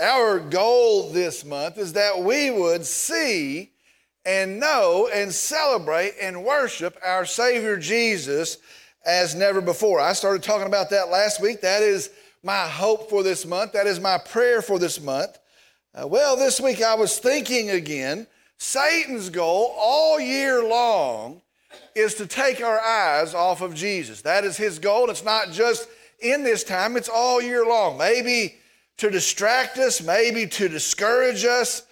Our goal this month is that we would see and know and celebrate and worship our Savior Jesus as never before. I started talking about that last week. That is my hope for this month. That is my prayer for this month. Uh, well, this week I was thinking again. Satan's goal all year long is to take our eyes off of Jesus. That is his goal. It's not just in this time, it's all year long. Maybe to distract us, maybe to discourage us,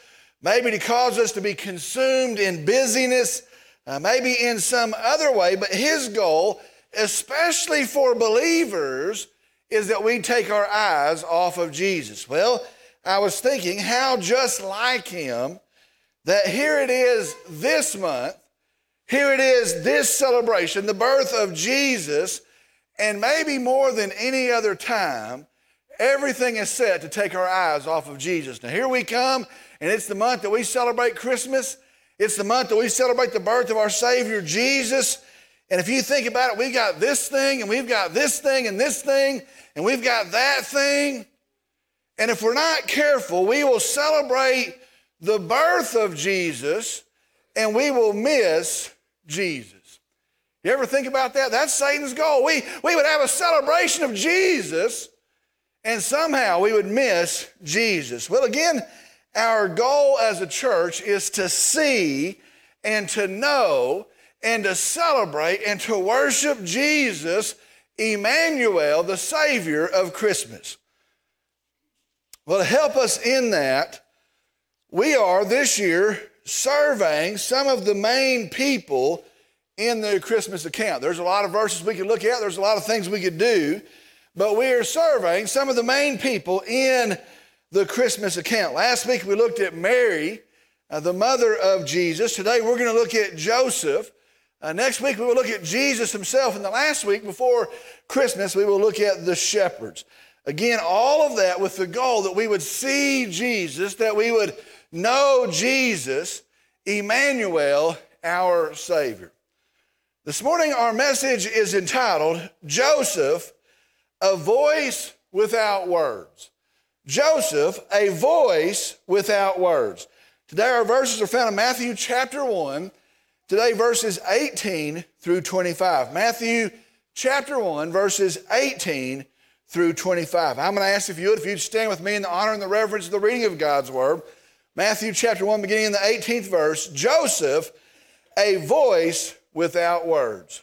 maybe to cause us to be consumed in busyness, uh, maybe in some other way. But his goal, especially for believers, is that we take our eyes off of Jesus. Well, I was thinking how just like him that here it is this month, here it is this celebration, the birth of Jesus, and maybe more than any other time, Everything is set to take our eyes off of Jesus. Now, here we come, and it's the month that we celebrate Christmas. It's the month that we celebrate the birth of our Savior, Jesus. And if you think about it, we've got this thing, and we've got this thing, and this thing, and we've got that thing. And if we're not careful, we will celebrate the birth of Jesus, and we will miss Jesus. You ever think about that? That's Satan's goal. We, we would have a celebration of Jesus and somehow we would miss Jesus. Well, again, our goal as a church is to see and to know and to celebrate and to worship Jesus, Emmanuel, the Savior of Christmas. Well, to help us in that, we are this year surveying some of the main people in the Christmas account. There's a lot of verses we could look at, there's a lot of things we could do but we are surveying some of the main people in the Christmas account. Last week we looked at Mary, uh, the mother of Jesus. Today we're going to look at Joseph. Uh, next week we will look at Jesus himself. And the last week before Christmas we will look at the shepherds. Again, all of that with the goal that we would see Jesus, that we would know Jesus, Emmanuel, our Savior. This morning our message is entitled Joseph a voice without words. Joseph, a voice without words. Today, our verses are found in Matthew chapter 1, today, verses 18 through 25. Matthew chapter 1, verses 18 through 25. I'm going to ask if you would, if you'd stand with me in the honor and the reverence of the reading of God's word. Matthew chapter 1, beginning in the 18th verse Joseph, a voice without words.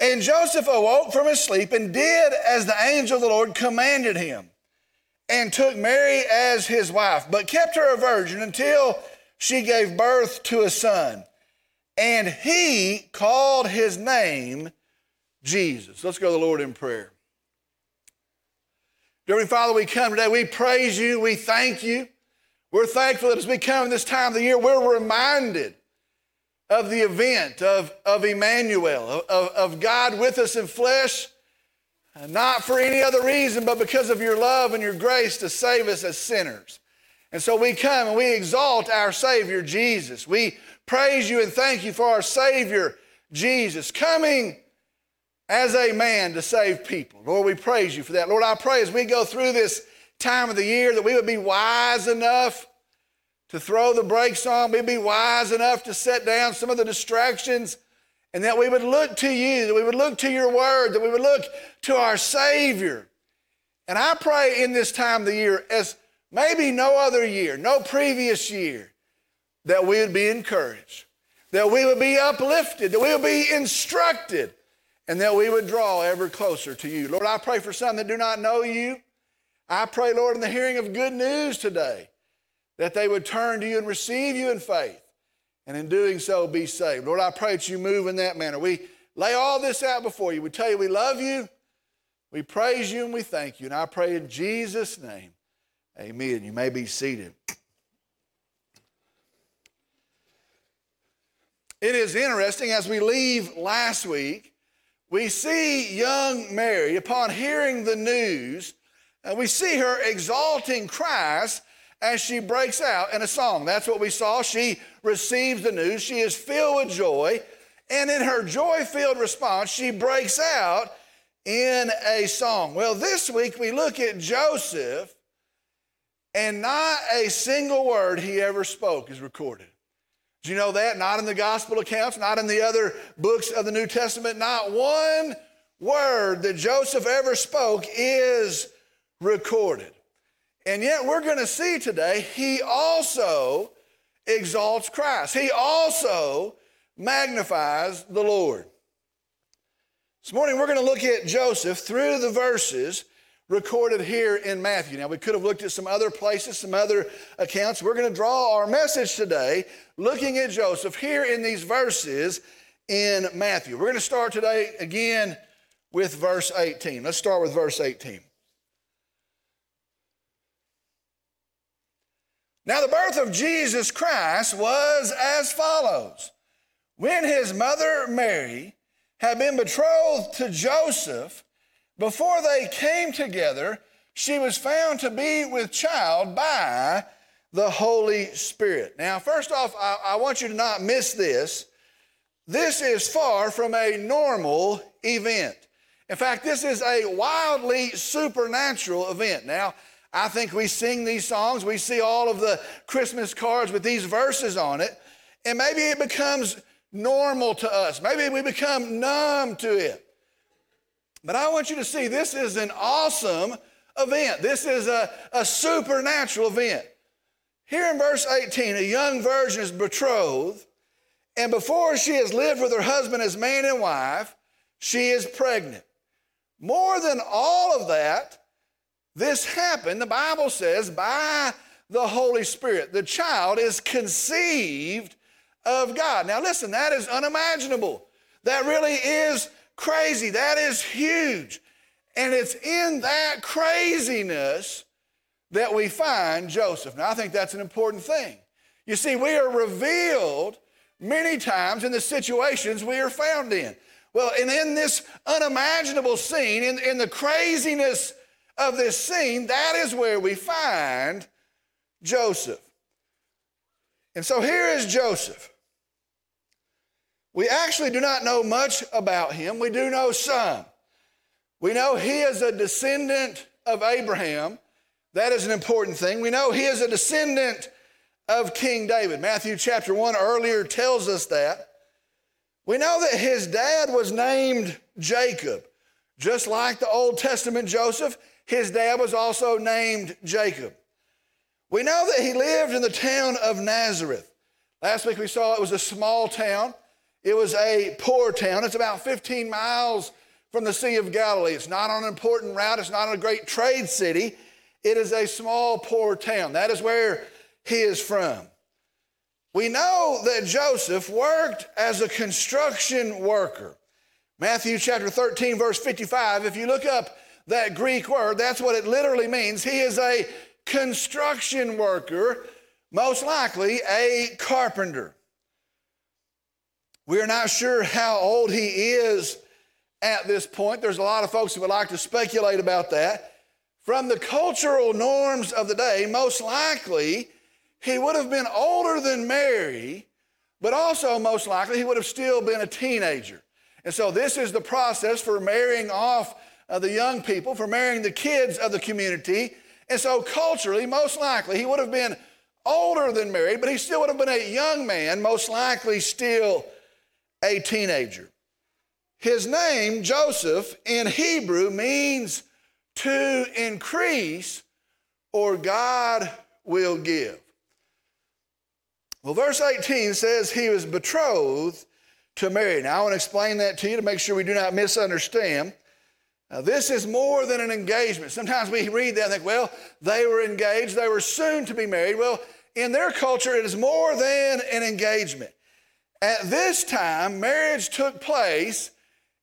And Joseph awoke from his sleep and did as the angel of the Lord commanded him, and took Mary as his wife, but kept her a virgin until she gave birth to a son. And he called his name Jesus. Let's go to the Lord in prayer. Dear Father, we come today, we praise you, we thank you. We're thankful that as we come this time of the year, we're reminded of the event of, of Emmanuel, of, of God with us in flesh, not for any other reason, but because of your love and your grace to save us as sinners. And so we come and we exalt our Savior, Jesus. We praise you and thank you for our Savior, Jesus, coming as a man to save people. Lord, we praise you for that. Lord, I pray as we go through this time of the year that we would be wise enough to throw the brakes on. We'd be wise enough to set down some of the distractions and that we would look to you, that we would look to your word, that we would look to our Savior, And I pray in this time of the year, as maybe no other year, no previous year, that we would be encouraged, that we would be uplifted, that we would be instructed, and that we would draw ever closer to you. Lord, I pray for some that do not know you. I pray, Lord, in the hearing of good news today, that they would turn to you and receive you in faith, and in doing so be saved. Lord, I pray that you move in that manner. We lay all this out before you. We tell you we love you, we praise you, and we thank you. And I pray in Jesus' name, amen. You may be seated. It is interesting as we leave last week, we see young Mary, upon hearing the news, and we see her exalting Christ as she breaks out in a song. That's what we saw. She receives the news, she is filled with joy, and in her joy filled response, she breaks out in a song. Well, this week we look at Joseph, and not a single word he ever spoke is recorded. Do you know that? Not in the gospel accounts, not in the other books of the New Testament. Not one word that Joseph ever spoke is recorded. And yet we're going to see today, he also exalts Christ. He also magnifies the Lord. This morning we're going to look at Joseph through the verses recorded here in Matthew. Now, we could have looked at some other places, some other accounts. We're going to draw our message today looking at Joseph here in these verses in Matthew. We're going to start today again with verse 18. Let's start with verse 18. Now, the birth of Jesus Christ was as follows. When his mother Mary had been betrothed to Joseph, before they came together, she was found to be with child by the Holy Spirit. Now, first off, I, I, want you to not miss this. This is far from a normal event. In fact, this is a wildly supernatural event. Now, I think we sing these songs, we see all of the Christmas cards with these verses on it, and maybe it becomes normal to us. Maybe we become numb to it. But I want you to see this is an awesome event. This is a, a supernatural event. Here in verse 18, a young virgin is betrothed, and before she has lived with her husband as man and wife, she is pregnant. More than all of that, this happened, the Bible says, by the Holy Spirit. The child is conceived of God. Now, listen, that is unimaginable. That really is crazy. That is huge. And it's in that craziness that we find Joseph. Now, I think that's an important thing. You see, we are revealed many times in the situations we are found in. Well, and in this unimaginable scene, in, in the craziness of this scene, that is where we find Joseph. And so here is Joseph. We actually do not know much about him. We do know some. We know he is a descendant of Abraham. That is an important thing. We know he is a descendant of King David. Matthew chapter 1 earlier tells us that. We know that his dad was named Jacob. Just like the Old Testament Joseph, his dad was also named Jacob. We know that he lived in the town of Nazareth. Last week we saw it was a small town. It was a poor town. It's about 15 miles from the Sea of Galilee. It's not on an important route, it's not a great trade city. It is a small, poor town. That is where he is from. We know that Joseph worked as a construction worker. Matthew chapter 13, verse 55, if you look up that Greek word, that's what it literally means. He is a construction worker, most likely a carpenter. We are not sure how old he is at this point. There's a lot of folks who would like to speculate about that. From the cultural norms of the day, most likely he would have been older than Mary, but also most likely he would have still been a teenager. And so this is the process for marrying off the young people, for marrying the kids of the community. And so culturally, most likely he would have been older than Mary, but he still would have been a young man, most likely still a teenager. His name, Joseph, in Hebrew means to increase, or God will give. Well, verse 18 says he was betrothed to Mary. Now, I want to explain that to you to make sure we do not misunderstand. Now, this is more than an engagement. Sometimes we read that and think, well, they were engaged, they were soon to be married. Well, in their culture, it is more than an engagement. At this time, marriage took place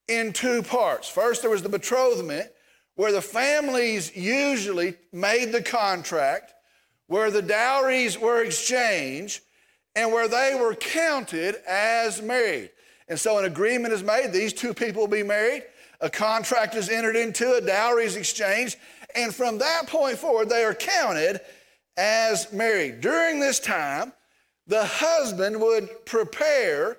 in two parts. First, there was the betrothment, where the families usually made the contract, where the dowries were exchanged, and where they were counted as married. And so an agreement is made, these two people will be married, a contract is entered into, a dowry is exchanged, and from that point forward, they are counted as married. During this time, the husband would prepare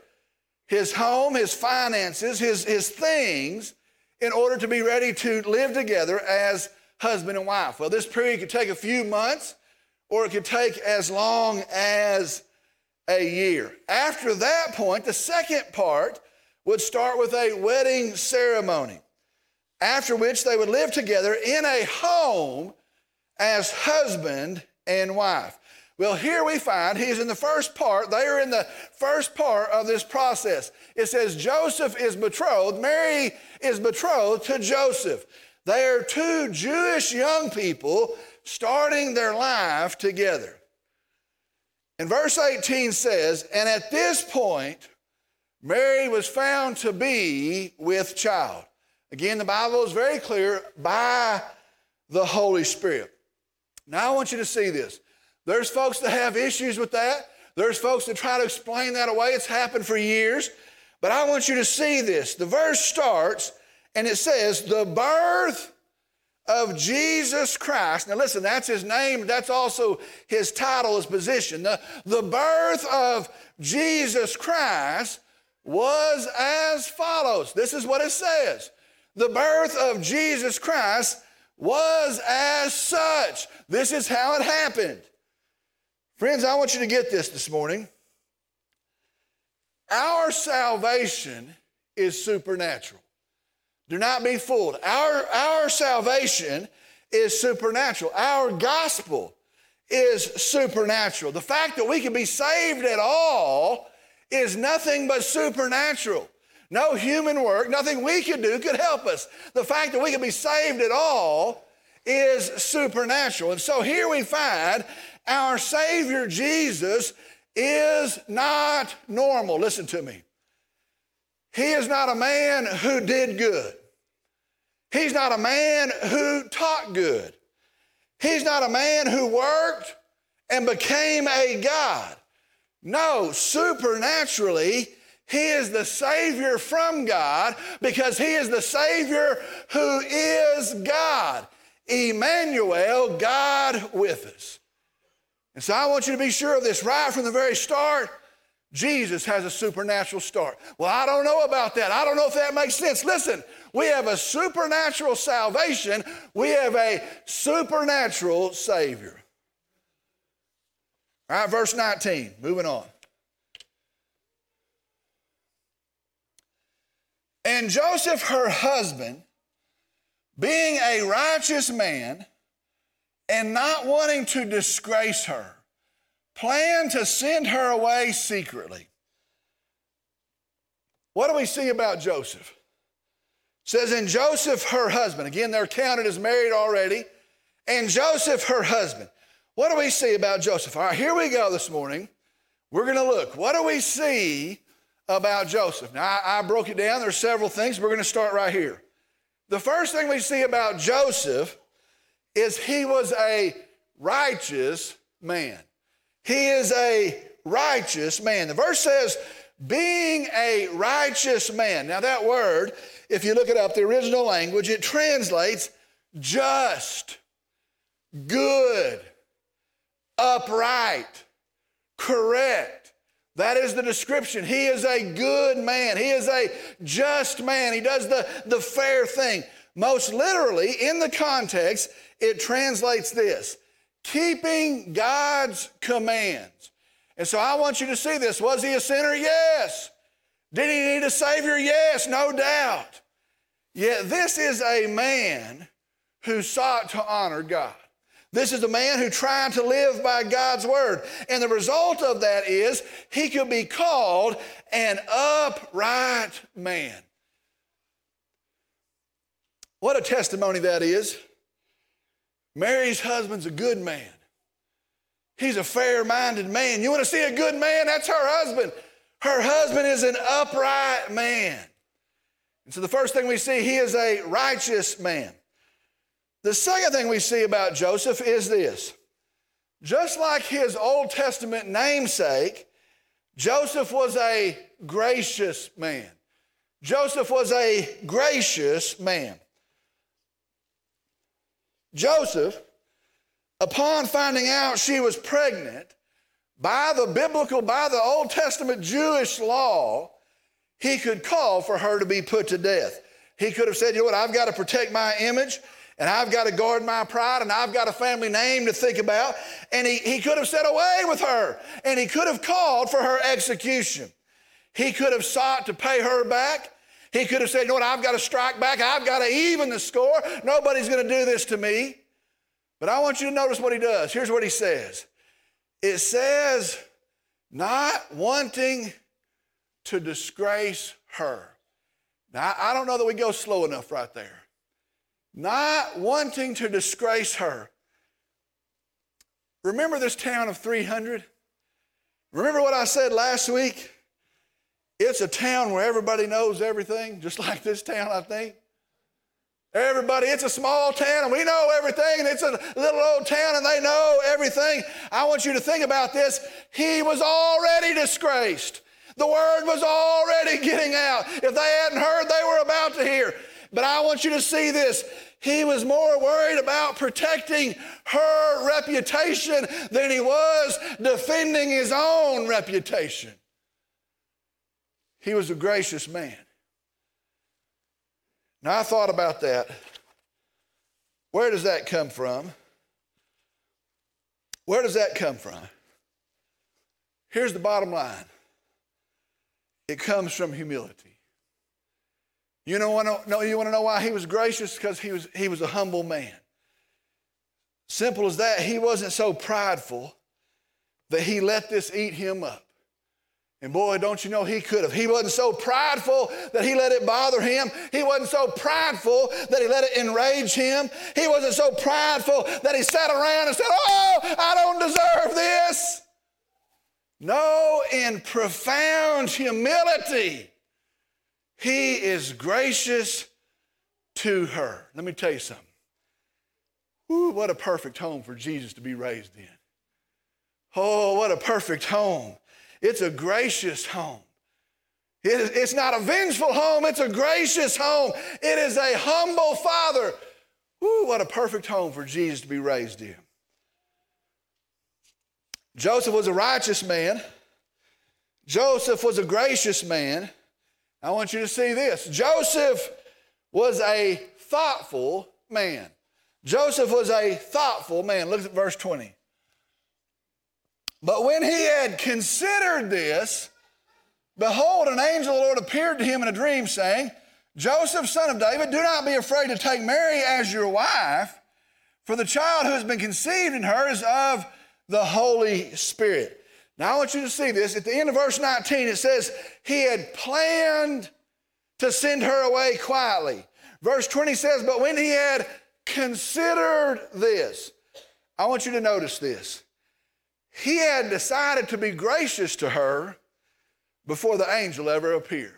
his home, his finances, his, his things in order to be ready to live together as husband and wife. Well, this period could take a few months or it could take as long as a year. After that point, the second part would start with a wedding ceremony, after which they would live together in a home as husband and wife. Well, here we find he's in the first part. They are in the first part of this process. It says Joseph is betrothed, Mary is betrothed to Joseph. They are two Jewish young people starting their life together. And verse 18 says, And at this point, Mary was found to be with child. Again, the Bible is very clear by the Holy Spirit. Now I want you to see this. There's folks that have issues with that. There's folks that try to explain that away. It's happened for years. But I want you to see this. The verse starts and it says, The birth of Jesus Christ. Now, listen, that's his name. That's also his title, his position. The, the birth of Jesus Christ was as follows. This is what it says. The birth of Jesus Christ was as such. This is how it happened. Friends, I want you to get this this morning. Our salvation is supernatural. Do not be fooled. Our, our salvation is supernatural. Our gospel is supernatural. The fact that we can be saved at all is nothing but supernatural. No human work, nothing we could do could help us. The fact that we could be saved at all is supernatural. And so here we find our Savior Jesus is not normal. Listen to me. He is not a man who did good. He's not a man who taught good. He's not a man who worked and became a God. No, supernaturally, he is the Savior from God because He is the Savior who is God. Emmanuel, God with us. And so I want you to be sure of this right from the very start. Jesus has a supernatural start. Well, I don't know about that. I don't know if that makes sense. Listen, we have a supernatural salvation, we have a supernatural Savior. All right, verse 19, moving on. And Joseph, her husband, being a righteous man and not wanting to disgrace her, planned to send her away secretly. What do we see about Joseph? It says, and Joseph, her husband, again, they're counted as married already, and Joseph, her husband. What do we see about Joseph? All right, here we go this morning. We're going to look. What do we see about Joseph. Now, I, I broke it down. There's several things. We're going to start right here. The first thing we see about Joseph is he was a righteous man. He is a righteous man. The verse says, being a righteous man. Now, that word, if you look it up, the original language, it translates just, good, upright, correct. That is the description. He is a good man. He is a just man. He does the, the fair thing. Most literally, in the context, it translates this keeping God's commands. And so I want you to see this. Was he a sinner? Yes. Did he need a Savior? Yes, no doubt. Yet this is a man who sought to honor God. This is a man who tried to live by God's word. And the result of that is he could be called an upright man. What a testimony that is. Mary's husband's a good man. He's a fair minded man. You want to see a good man? That's her husband. Her husband is an upright man. And so the first thing we see, he is a righteous man. The second thing we see about Joseph is this just like his Old Testament namesake, Joseph was a gracious man. Joseph was a gracious man. Joseph, upon finding out she was pregnant, by the biblical, by the Old Testament Jewish law, he could call for her to be put to death. He could have said, you know what, I've got to protect my image and I've got to guard my pride and I've got a family name to think about. And he, he could have said away with her and he could have called for her execution. He could have sought to pay her back. He could have said, you know what, I've got to strike back. I've got to even the score. Nobody's going to do this to me. But I want you to notice what he does. Here's what he says it says, not wanting to disgrace her. Now, I don't know that we go slow enough right there. Not wanting to disgrace her. Remember this town of 300? Remember what I said last week? It's a town where everybody knows everything, just like this town, I think. Everybody, it's a small town and we know everything, and it's a little old town and they know everything. I want you to think about this. He was already disgraced. The word was already getting out. If they hadn't heard, they were about to hear. But I want you to see this. He was more worried about protecting her reputation than he was defending his own reputation. He was a gracious man. Now, I thought about that. Where does that come from? Where does that come from? Here's the bottom line it comes from humility. You know, know, you want to know why he was gracious? Because he was, he was a humble man. Simple as that. He wasn't so prideful that he let this eat him up. And boy, don't you know he could have. He wasn't so prideful that he let it bother him. He wasn't so prideful that he let it enrage him. He wasn't so prideful that he sat around and said, Oh, I don't deserve this. No, in profound humility, he is gracious to her. Let me tell you something. Ooh, what a perfect home for Jesus to be raised in. Oh, what a perfect home it's a gracious home. It is, it's not a vengeful home, it's a gracious home. It is a humble father. Ooh, what a perfect home for Jesus to be raised in. Joseph was a righteous man. Joseph was a gracious man. I want you to see this. Joseph was a thoughtful man. Joseph was a thoughtful man. Look at verse 20. But when he had considered this, behold, an angel of the Lord appeared to him in a dream, saying, Joseph, son of David, do not be afraid to take Mary as your wife, for the child who has been conceived in her is of the Holy Spirit. Now, I want you to see this. At the end of verse 19, it says, He had planned to send her away quietly. Verse 20 says, But when he had considered this, I want you to notice this he had decided to be gracious to her before the angel ever appeared.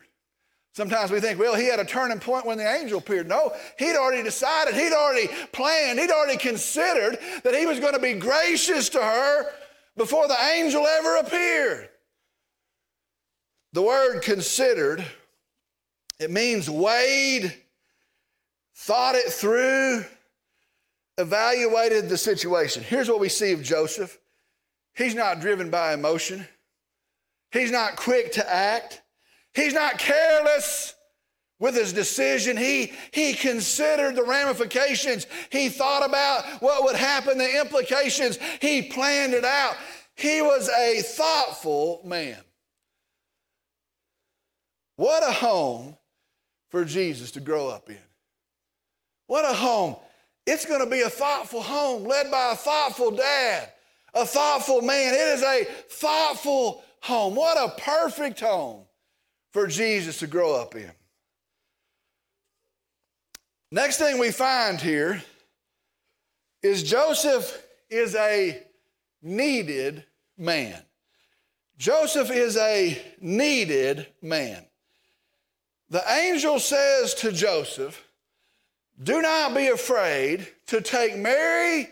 Sometimes we think, well, he had a turning point when the angel appeared. No, he'd already decided, he'd already planned, he'd already considered that he was going to be gracious to her before the angel ever appeared. The word considered, it means weighed, thought it through, evaluated the situation. Here's what we see of Joseph He's not driven by emotion. He's not quick to act. He's not careless with his decision. He, he considered the ramifications. He thought about what would happen, the implications. He planned it out. He was a thoughtful man. What a home for Jesus to grow up in. What a home. It's going to be a thoughtful home led by a thoughtful dad, a thoughtful man. It is a thoughtful home. What a perfect home for Jesus to grow up in. Next thing we find here is Joseph is a needed man. Joseph is a needed man. The angel says to Joseph, Do not be afraid to take Mary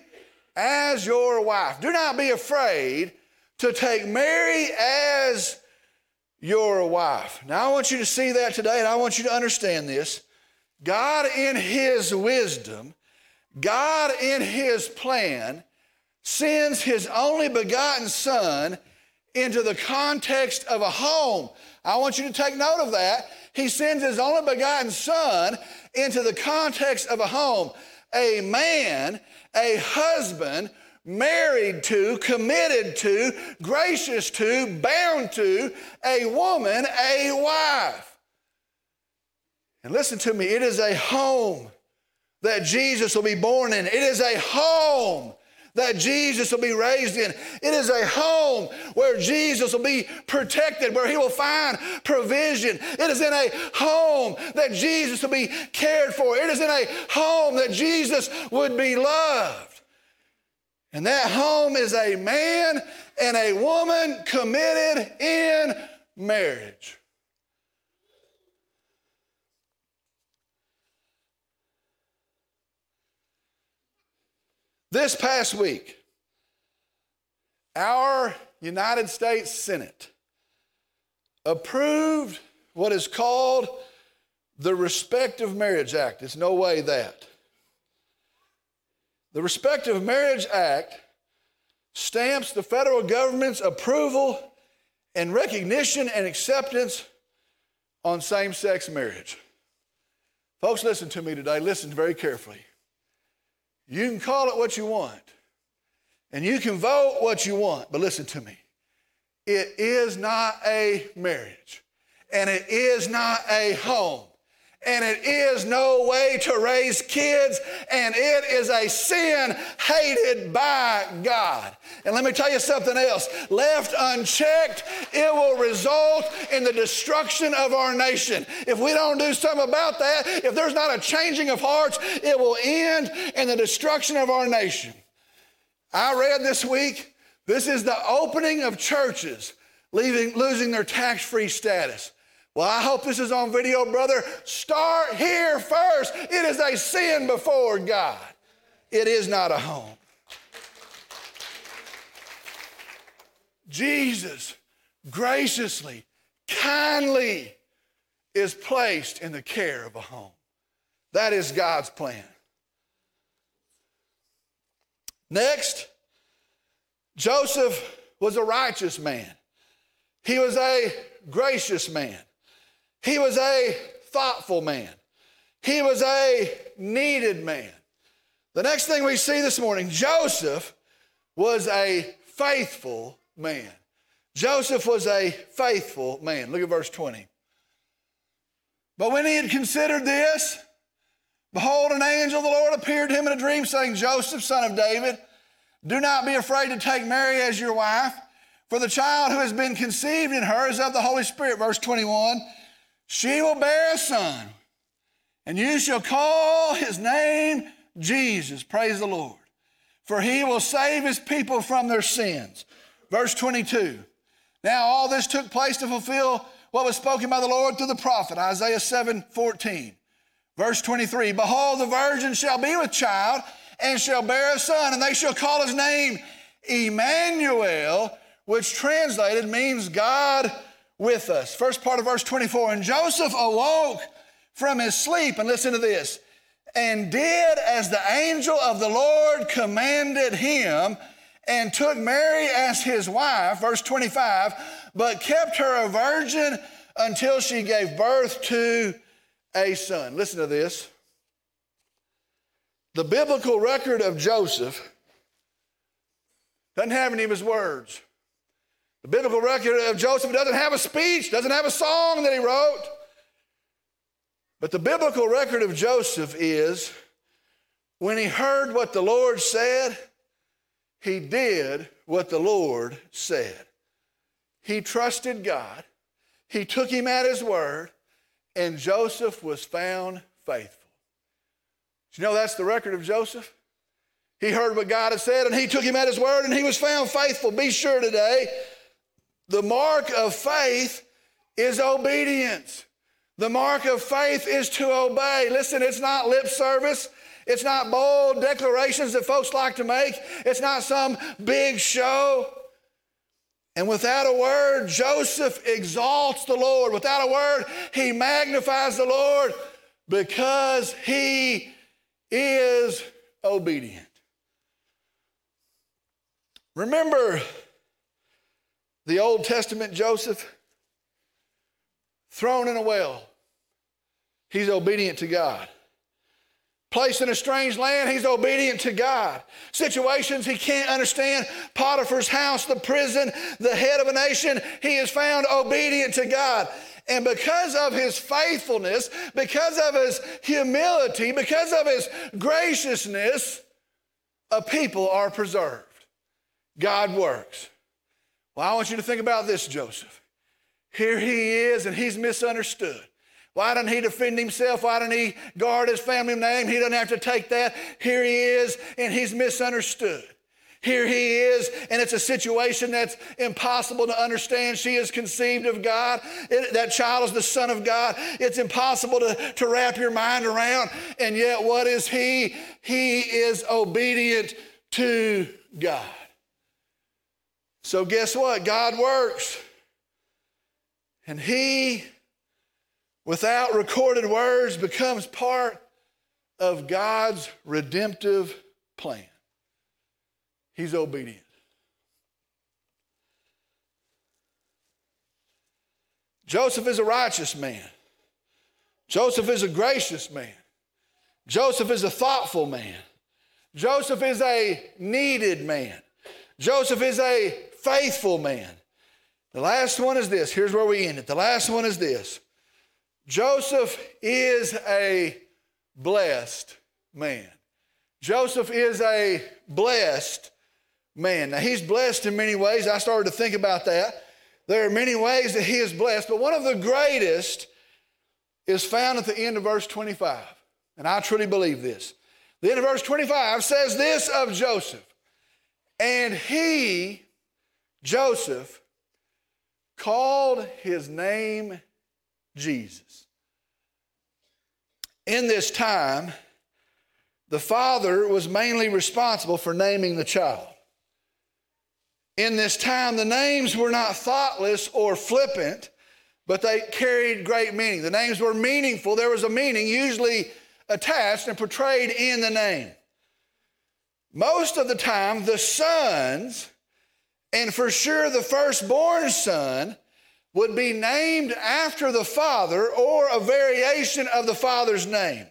as your wife. Do not be afraid to take Mary as your wife. Now, I want you to see that today, and I want you to understand this. God, in His wisdom, God, in His plan, sends His only begotten Son into the context of a home. I want you to take note of that. He sends His only begotten Son into the context of a home. A man, a husband, married to, committed to, gracious to, bound to, a woman, a wife. And listen to me, it is a home that Jesus will be born in. It is a home that Jesus will be raised in. It is a home where Jesus will be protected, where he will find provision. It is in a home that Jesus will be cared for. It is in a home that Jesus would be loved. And that home is a man and a woman committed in marriage. This past week, our United States Senate approved what is called the Respect of Marriage Act. It's no way that. The Respect of Marriage Act stamps the federal government's approval and recognition and acceptance on same sex marriage. Folks, listen to me today. Listen very carefully. You can call it what you want, and you can vote what you want, but listen to me. It is not a marriage, and it is not a home, and it is no way to raise kids, and it is a sin hated by God. And let me tell you something else left unchecked, it will result in the destruction of our nation. If we don't do something about that, if there's not a changing of hearts, it will end in the destruction of our nation. I read this week, this is the opening of churches leaving, losing their tax free status. Well, I hope this is on video, brother. Start here first. It is a sin before God, it is not a home. Jesus graciously, kindly is placed in the care of a home. That is God's plan. Next, Joseph was a righteous man. He was a gracious man. He was a thoughtful man. He was a needed man. The next thing we see this morning Joseph was a faithful man. Joseph was a faithful man. Look at verse 20. But when he had considered this, behold, an angel of the Lord appeared to him in a dream, saying, Joseph, son of David, do not be afraid to take Mary as your wife, for the child who has been conceived in her is of the Holy Spirit. Verse 21 she will bear a son, and you shall call his name Jesus. Praise the Lord. For he will save his people from their sins. Verse 22. Now, all this took place to fulfill what was spoken by the Lord through the prophet, Isaiah 7 14. Verse 23 Behold, the virgin shall be with child and shall bear a son, and they shall call his name Emmanuel, which translated means God with us. First part of verse 24 And Joseph awoke from his sleep, and listen to this, and did as the angel of the Lord commanded him, and took Mary as his wife, verse 25, but kept her a virgin until she gave birth to a son. Listen to this. The biblical record of Joseph doesn't have any of his words. The biblical record of Joseph doesn't have a speech, doesn't have a song that he wrote. But the biblical record of Joseph is when he heard what the Lord said, he did what the Lord said. He trusted God. He took him at his word, and Joseph was found faithful. Do you know that's the record of Joseph? He heard what God had said, and he took him at his word, and he was found faithful. Be sure today, the mark of faith is obedience. The mark of faith is to obey. Listen, it's not lip service. It's not bold declarations that folks like to make. It's not some big show. And without a word, Joseph exalts the Lord. Without a word, he magnifies the Lord because he is obedient. Remember the Old Testament Joseph? Thrown in a well. He's obedient to God. Placed in a strange land, he's obedient to God. Situations he can't understand, Potiphar's house, the prison, the head of a nation, he is found obedient to God. And because of his faithfulness, because of his humility, because of his graciousness, a people are preserved. God works. Well, I want you to think about this, Joseph. Here he is, and he's misunderstood. Why didn't he defend himself? Why didn't he guard his family name? He doesn't have to take that. Here he is, and he's misunderstood. Here he is, and it's a situation that's impossible to understand. She is conceived of God. It, that child is the Son of God. It's impossible to, to wrap your mind around. And yet, what is he? He is obedient to God. So, guess what? God works. And he without recorded words becomes part of God's redemptive plan. He's obedient. Joseph is a righteous man. Joseph is a gracious man. Joseph is a thoughtful man. Joseph is a needed man. Joseph is a faithful man. The last one is this. Here's where we end it. The last one is this Joseph is a blessed man. Joseph is a blessed man. Now, he's blessed in many ways. I started to think about that. There are many ways that he is blessed, but one of the greatest is found at the end of verse 25. And I truly believe this. The end of verse 25 says this of Joseph. And he, Joseph, called his name Jesus. In this time, the father was mainly responsible for naming the child. In this time, the names were not thoughtless or flippant, but they carried great meaning. The names were meaningful. There was a meaning usually attached and portrayed in the name. Most of the time, the sons, and for sure the firstborn son, would be named after the Father or a variation of the Father's name.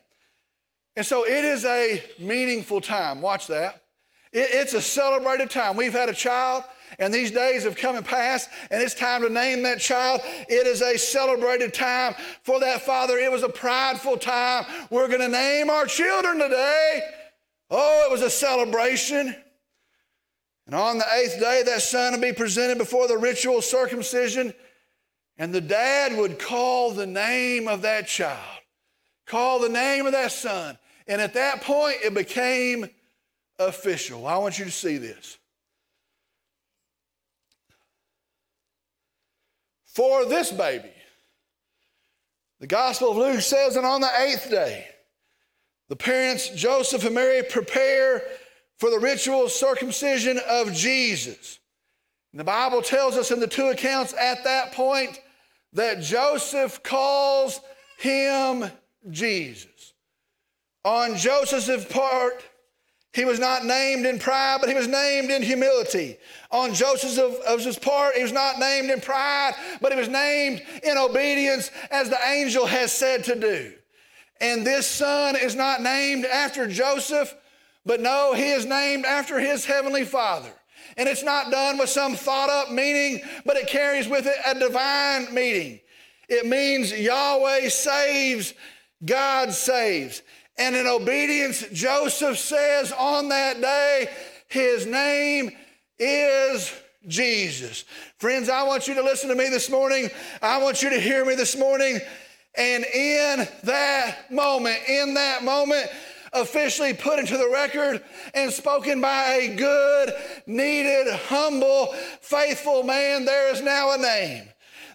And so it is a meaningful time. Watch that. it's a celebrated time. We've had a child, and these days have come and passed, and it's time to name that child. It is a celebrated time for that father. It was a prideful time. We're going to name our children today. Oh, it was a celebration. And on the eighth day, that son would be presented before the ritual circumcision. And the dad would call the name of that child, call the name of that son. And at that point, it became official. I want you to see this. For this baby, the Gospel of Luke says, and on the eighth day, the parents, Joseph and Mary, prepare for the ritual circumcision of Jesus. And the Bible tells us in the two accounts at that point that Joseph calls him Jesus. On Joseph's part, he was not named in pride, but he was named in humility. On Joseph's part, he was not named in pride, but he was named in obedience as the angel has said to do. And this son is not named after Joseph, but no, he is named after his heavenly father. And it's not done with some thought up meaning, but it carries with it a divine meaning. It means Yahweh saves, God saves. And in obedience, Joseph says on that day, his name is Jesus. Friends, I want you to listen to me this morning. I want you to hear me this morning. And in that moment, in that moment, officially put into the record and spoken by a good, needed, humble, faithful man, there is now a name.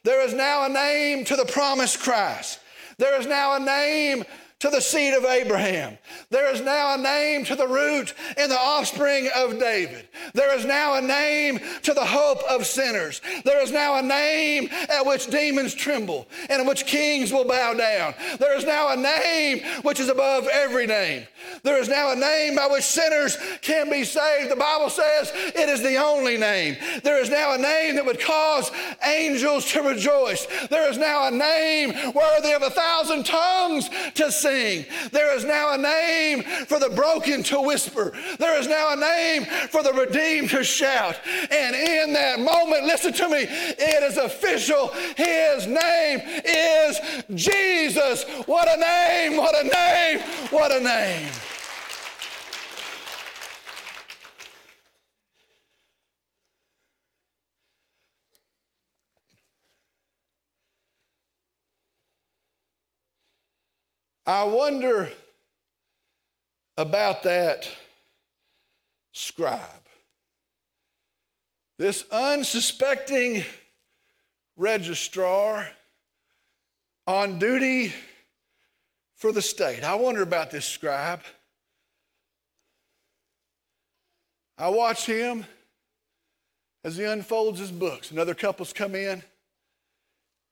There is now a name to the promised Christ. There is now a name to the seed of Abraham. There is now a name to the root and the offspring of David. There is now a name to the hope of sinners. There is now a name at which demons tremble and in which kings will bow down. There is now a name which is above every name. There is now a name by which sinners can be saved. The Bible says it is the only name. There is now a name that would cause angels to rejoice. There is now a name worthy of a thousand tongues to sing sing. There is now a name for the broken to whisper. There is now a name for the redeemed to shout. And in that moment, listen to me, it is official. His name is Jesus. What a name! What a name! What a name! I wonder about that scribe. This unsuspecting registrar on duty for the state. I wonder about this scribe. I watch him as he unfolds his books. Another couple's come in.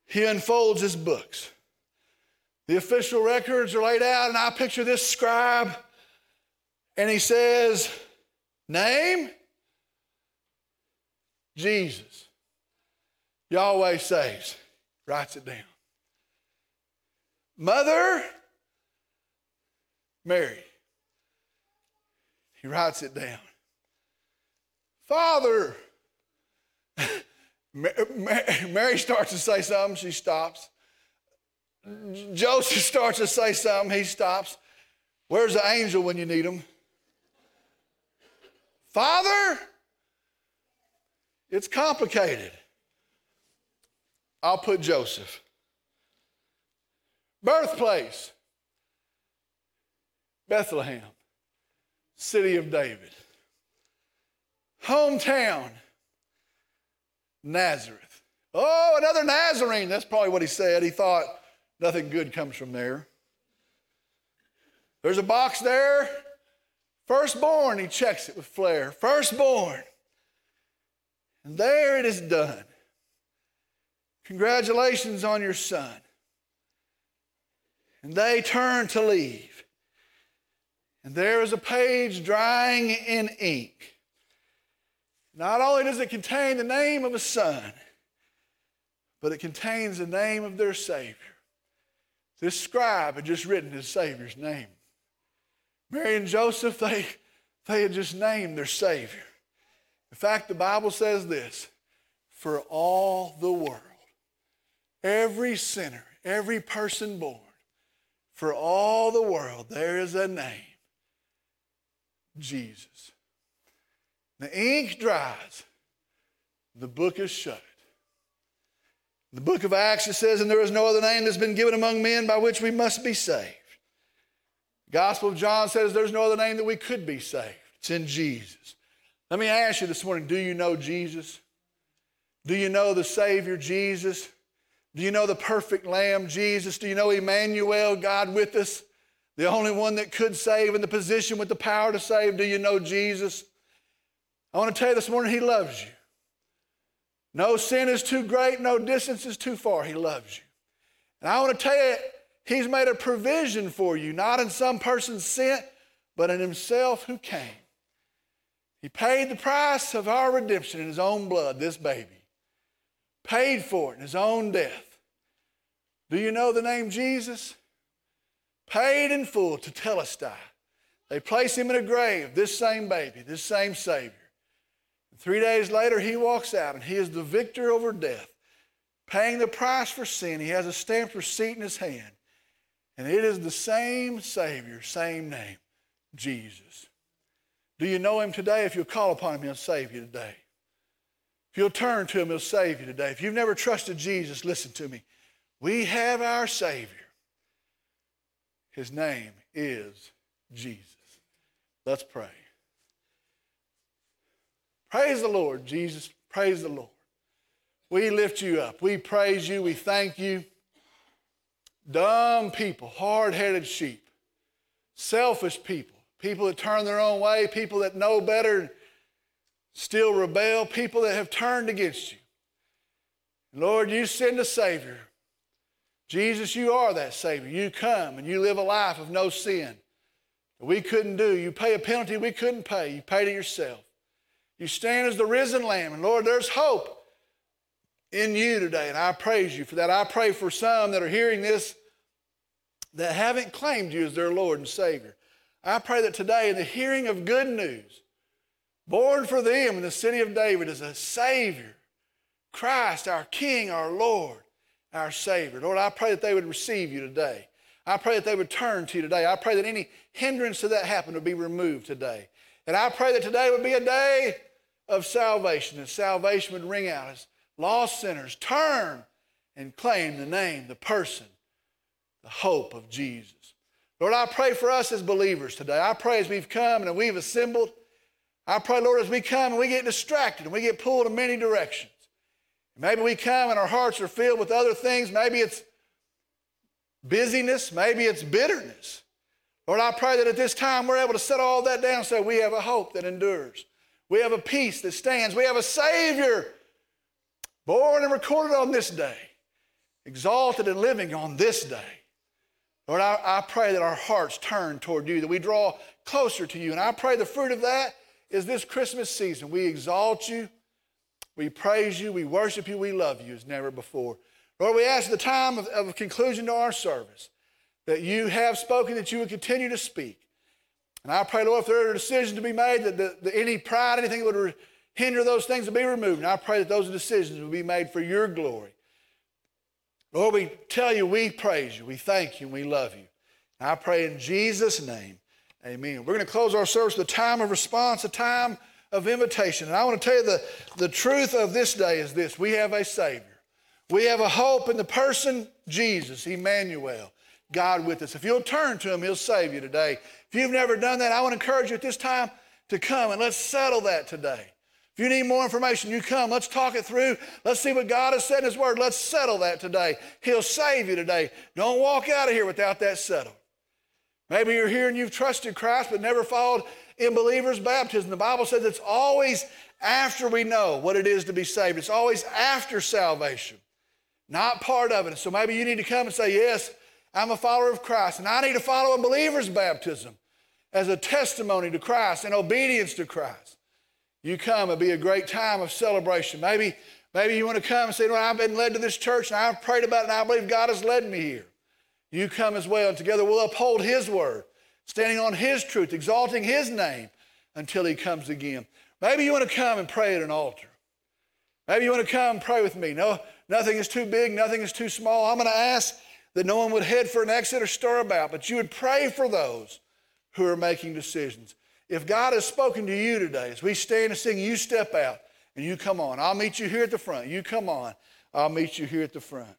He unfolds his books. The official records are laid out, and I picture this scribe, and he says, Name? Jesus. Yahweh saves. Writes it down. Mother? Mary. He writes it down. Father? Mary starts to say something, she stops. Joseph starts to say something, he stops. Where's the angel when you need him? Father, it's complicated. I'll put Joseph. Birthplace, Bethlehem, city of David. Hometown, Nazareth. Oh, another Nazarene. That's probably what he said. He thought, Nothing good comes from there. There's a box there. Firstborn, he checks it with flair. Firstborn. And there it is done. Congratulations on your son. And they turn to leave. And there is a page drying in ink. Not only does it contain the name of a son, but it contains the name of their Savior. This scribe had just written his Savior's name. Mary and Joseph, they, they had just named their Savior. In fact, the Bible says this for all the world, every sinner, every person born, for all the world, there is a name Jesus. The ink dries, the book is shut. The book of Acts, it says, and there is no other name that's been given among men by which we must be saved. The Gospel of John says there's no other name that we could be saved. It's in Jesus. Let me ask you this morning do you know Jesus? Do you know the Savior, Jesus? Do you know the perfect Lamb, Jesus? Do you know Emmanuel, God with us? The only one that could save in the position with the power to save. Do you know Jesus? I want to tell you this morning, He loves you. No sin is too great, no distance is too far. He loves you. And I want to tell you, He's made a provision for you, not in some person's sin, but in Himself who came. He paid the price of our redemption in His own blood, this baby. Paid for it in His own death. Do you know the name Jesus? Paid in full to tell us Telestai. They place him in a grave, this same baby, this same Savior. Three days later, he walks out and he is the victor over death, paying the price for sin. He has a stamped receipt in his hand. And it is the same Savior, same name, Jesus. Do you know him today? If you'll call upon him, he'll save you today. If you'll turn to him, he'll save you today. If you've never trusted Jesus, listen to me. We have our Savior. His name is Jesus. Let's pray. Praise the Lord, Jesus. Praise the Lord. We lift you up. We praise you. We thank you. Dumb people, hard headed sheep, selfish people, people that turn their own way, people that know better, still rebel, people that have turned against you. Lord, you send a Savior. Jesus, you are that Savior. You come and you live a life of no sin we couldn't do. You pay a penalty we couldn't pay. You paid it yourself. You stand as the risen Lamb. And Lord, there's hope in you today, and I praise you for that. I pray for some that are hearing this that haven't claimed you as their Lord and Savior. I pray that today, in the hearing of good news, born for them in the city of David as a Savior, Christ, our King, our Lord, our Savior. Lord, I pray that they would receive you today. I pray that they would turn to you today. I pray that any hindrance to that happen would be removed today. And I pray that today would be a day of salvation, and salvation would ring out as lost sinners turn and claim the name, the person, the hope of Jesus. Lord, I pray for us as believers today. I pray as we've come and we've assembled. I pray, Lord, as we come and we get distracted and we get pulled in many directions. Maybe we come and our hearts are filled with other things. Maybe it's busyness. Maybe it's bitterness. Lord, I pray that at this time we're able to set all that down so we have a hope that endures. We have a peace that stands. We have a Savior born and recorded on this day, exalted and living on this day. Lord, I, I, pray that our hearts turn toward you, that we draw closer to you. And I pray the fruit of that is this Christmas season. We exalt you, we praise you, we worship you, we love you as never before. Lord, we ask the time of, of conclusion to our service that you have spoken, that you would continue to speak. And I pray, Lord, if there are decisions to be made, that, the, the, any pride, anything that would hinder those things to be removed. And I pray that those decisions will be made for your glory. Lord, we tell you we praise you, we thank you, and we love you. And I pray in Jesus' name, amen. We're going to close our service with a time of response, a time of invitation. And I want to tell you the, the truth of this day is this we have a Savior. We have a hope in the person Jesus, Emmanuel, God with us. If you'll turn to Him, He'll save you today. If you've never done that, I want to encourage you at this time to come and let's settle that today. If you need more information, you come. Let's talk it through. Let's see what God has said in His Word. Let's settle that today. He'll save you today. Don't walk out of here without that settled. Maybe you're here and you've trusted Christ but never followed in believers' baptism. The Bible says it's always after we know what it is to be saved, it's always after salvation, not part of it. So maybe you need to come and say, Yes, I'm a follower of Christ, and I need to follow a believer's baptism as a testimony to Christ and obedience to Christ. You come, it'll be a great time of celebration. Maybe, maybe you want to come and say, well, I've been led to this church and I've prayed about it and I believe God has led me here. You come as well, and together we'll uphold His word, standing on His truth, exalting His name until He comes again. Maybe you want to come and pray at an altar. Maybe you want to come and pray with me. No, nothing is too big, nothing is too small. I'm going to ask that no one would head for an exit or stir about, but you would pray for those who are making decisions. If God has spoken to you today, as we stand and sing, you step out and you come on. I'll meet you here at the front. You come on. I'll meet you here at the front.